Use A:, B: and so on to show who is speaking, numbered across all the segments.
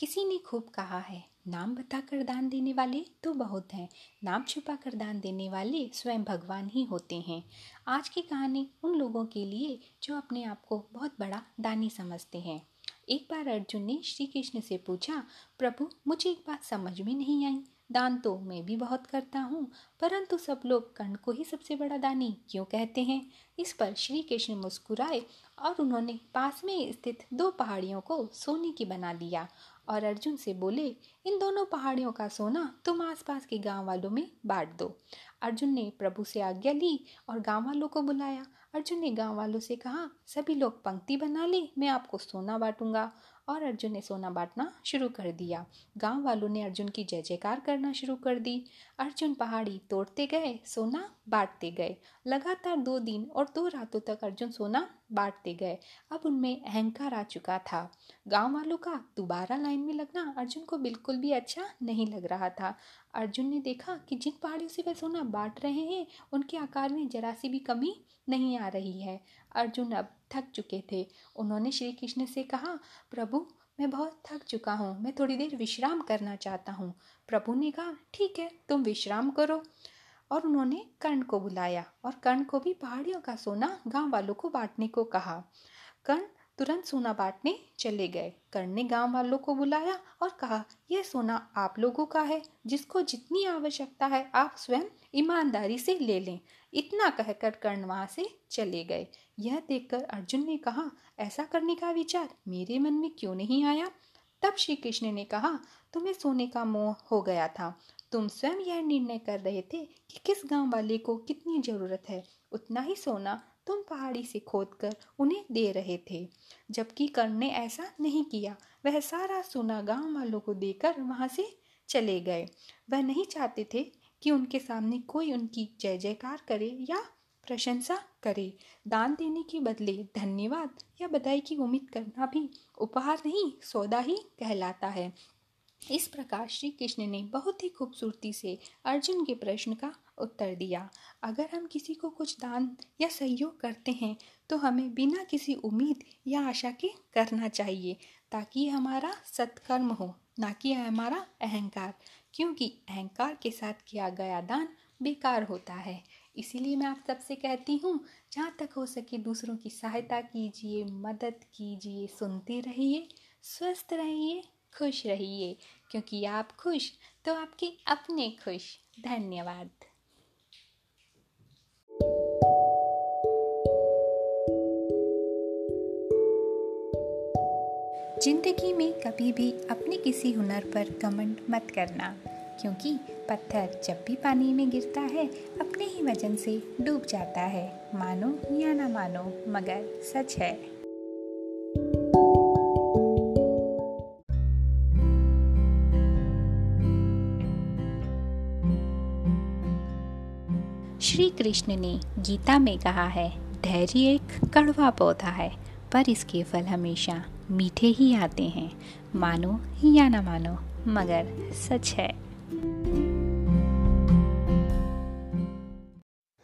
A: किसी ने खूब कहा है, नाम बताकर दान देने वाले तो बहुत हैं, नाम छुपा कर दान देने वाले स्वयं भगवान ही होते हैं। आज की कहानी उन लोगों के लिए जो अपने आप को बहुत बड़ा दानी समझते हैं। एक बार अर्जुन ने श्री कृष्ण से पूछा, प्रभु, मुझे एक बात समझ में नहीं आई। दान तो मैं भी बहुत करता हूँ, परंतु सब लोग कर्ण को ही सबसे बड़ा दानी क्यों कहते हैं? इस पर श्री कृष्ण मुस्कुराए और उन्होंने पास में स्थित दो पहाड़ियों को सोने की बना दिया और अर्जुन से बोले, इन दोनों पहाड़ियों का सोना तुम आसपास के गाँव वालों में बांट दो। अर्जुन ने प्रभु से आज्ञा ली और गाँव वालों को बुलाया। अर्जुन ने गाँव वालों से कहा, सभी लोग पंक्ति बना ले, मैं आपको सोना बांटूँगा। और अर्जुन ने सोना बांटना शुरू कर दिया। गाँव वालों ने अर्जुन की जय जयकार करना शुरू कर दी। अर्जुन पहाड़ी तोड़ते गए, सोना बांटते गए। लगातार दो दिन और दो रातों तक अर्जुन सोना बांटते गए। अब उनमें अहंकार आ चुका था। गाँव वालों का दोबारा लाइन में लगना अर्जुन को बिल्कुल भी अच्छा नहीं लग रहा था। अर्जुन ने देखा कि जिन पहाड़ियों से वह सोना बांट रहे हैं, उनके आकार में जरा सी भी कमी नहीं आ रही है। अर्जुन अब थक चुके थे। उन्होंने श्री कृष्ण से कहा, प्रभु, मैं बहुत थक चुका हूँ। मैं थोड़ी देर विश्राम करना चाहता हूँ। प्रभु ने कहा, ठीक है, तुम विश्राम करो। और उन्होंने कर्ण को बुलाया और कर्ण को भी पहाड़ियों का सोना गाँव वालों को बांटने को कहा। कर्ण तुरंत सोना बांटने चले गए। कर्ण ने गाँव वालों को बुलाया और कहा, यह सोना आप लोगों का है, जिसको जितनी आवश्यकता है आप स्वयं ईमानदारी से ले लें। इतना कहकर कर्ण वहाँ से चले गए। यह देखकर अर्जुन ने कहा, ऐसा करने का विचार मेरे मन में क्यों नहीं आया? तब श्री कृष्ण ने कहा, तुम्हें सोने का मोह हो गया था। तुम स्वयं यह निर्णय कर रहे थे कि किस गाँव वाले को कितनी ज़रूरत है। उतना ही सोना तुम पहाड़ी से खोद कर उन्हें दे रहे थे, जबकि कर्ण ने ऐसा नहीं किया। वह सारा सोना गाँव वालों को देकर वहाँ से चले गए। वह नहीं चाहते थे कि उनके सामने कोई उनकी जय जयकार करे या प्रशंसा करे। दान देने के बदले धन्यवाद या बधाई की उम्मीद करना भी उपहार नहीं, सौदा ही कहलाता है। इस प्रकार श्री कृष्ण ने बहुत ही खूबसूरती से अर्जुन के प्रश्न का उत्तर दिया। अगर हम किसी को कुछ दान या सहयोग करते हैं तो हमें बिना किसी उम्मीद या आशा के करना चाहिए, ताकि हमारा सत्कर्म हो, ना कि हमारा अहंकार। क्योंकि अहंकार के साथ किया गया दान बेकार होता है। इसीलिए मैं आप सबसे कहती हूँ, जहाँ तक हो सके दूसरों की सहायता कीजिए, मदद कीजिए, सुनते रहिए, स्वस्थ रहिए। खुश रहिए। क्योंकि आप खुश तो आपके अपने खुश। धन्यवाद। ज़िंदगी में कभी भी अपने किसी हुनर पर कमेंट मत करना, क्योंकि पत्थर जब भी पानी में गिरता है, अपने ही वज़न से डूब जाता है। मानो या ना मानो, मगर सच है। श्री कृष्ण ने गीता में कहा है, धैर्य एक कड़वा पौधा है, पर इसके फल हमेशा मीठे ही आते हैं। मानो या ना मानो, मगर सच है।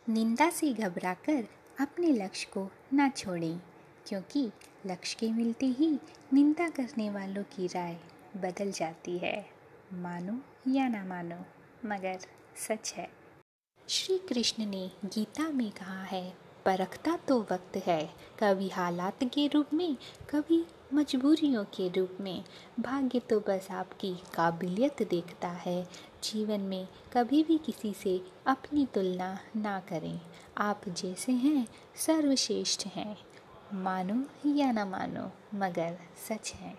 A: निंदा से घबराकर अपने लक्ष्य को ना छोड़ें, क्योंकि लक्ष्य के मिलते ही निंदा करने वालों की राय बदल जाती है। मानो या ना मानो, मगर सच है। श्री कृष्ण ने गीता में कहा है, परखता तो वक्त है, कभी हालात के रूप में, कभी मजबूरियों के रूप में। भाग्य तो बस आपकी काबिलियत देखता है। जीवन में कभी भी किसी से अपनी तुलना ना करें। आप जैसे हैं, सर्वश्रेष्ठ हैं। मानो या ना मानो, मगर सच है।